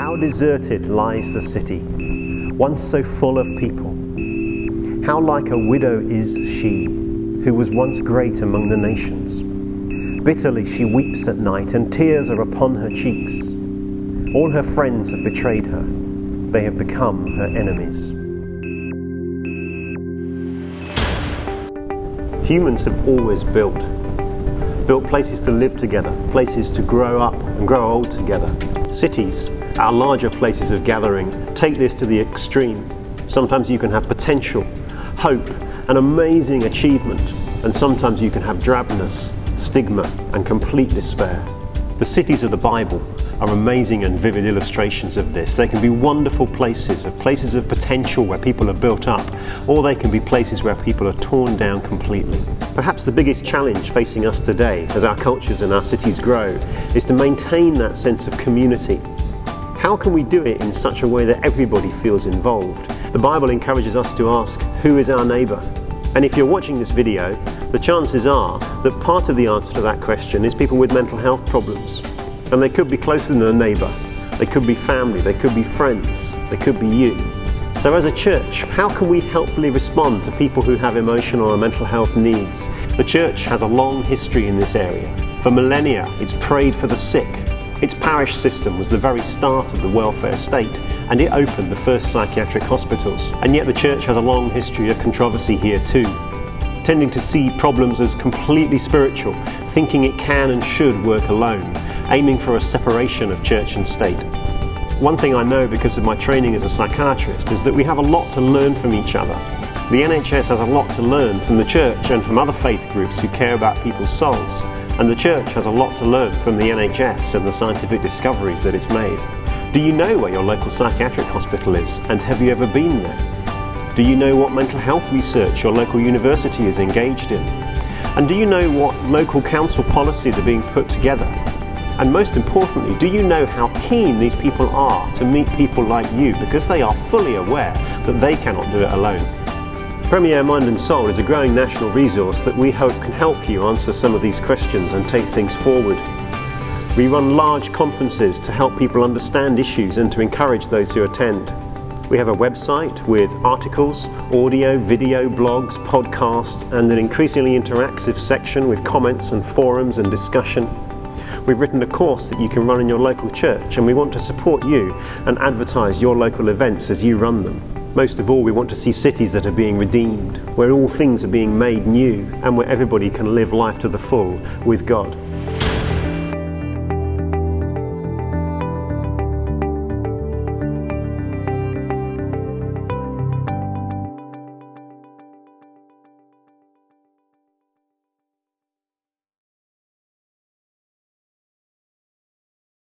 How deserted lies the city, once so full of people. How like a widow is she, who was once great among the nations. Bitterly she weeps at night, and tears are upon her cheeks. All her friends have betrayed her, they have become her enemies. Humans have always built. Built places to live together, places to grow up and grow old together. Cities, our larger places of gathering, take this to the extreme. Sometimes you can have potential, hope, and amazing achievement, and sometimes you can have drabness, stigma, and complete despair. The cities of the Bible are amazing and vivid illustrations of this. They can be wonderful places, of places of potential where people are built up, or they can be places where people are torn down completely. Perhaps the biggest challenge facing us today as our cultures and our cities grow is to maintain that sense of community. How can we do it in such a way that everybody feels involved? The Bible encourages us to ask, who is our neighbour? And if you're watching this video, the chances are that part of the answer to that question is people with mental health problems. And they could be closer than a neighbour, they could be family, they could be friends, they could be you. So, as a church, how can we helpfully respond to people who have emotional or mental health needs? The church has a long history in this area. For millennia, it's prayed for the sick. Its parish system was the very start of the welfare state, and it opened the first psychiatric hospitals. And yet, the church has a long history of controversy here too, tending to see problems as completely spiritual, thinking it can and should work alone aiming for a separation of church and state. One thing I know because of my training as a psychiatrist is that we have a lot to learn from each other. The NHS has a lot to learn from the church and from other faith groups who care about people's souls, and the church has a lot to learn from the NHS and the scientific discoveries that it's made. Do you know where your local psychiatric hospital is, and have you ever been there? Do you know what mental health research your local university is engaged in? And do you know what local council policies are being put together and most importantly, do you know how keen these people are to meet people like you because they are fully aware that they cannot do it alone? Premier Mind and Soul is a growing national resource that we hope can help you answer some of these questions and take things forward. We run large conferences to help people understand issues and to encourage those who attend. We have a website with articles, audio, video, blogs, podcasts, and an increasingly interactive section with comments and forums and discussion. We've written a course that you can run in your local church, and we want to support you and advertise your local events as you run them. Most of all, we want to see cities that are being redeemed, where all things are being made new, and where everybody can live life to the full with God.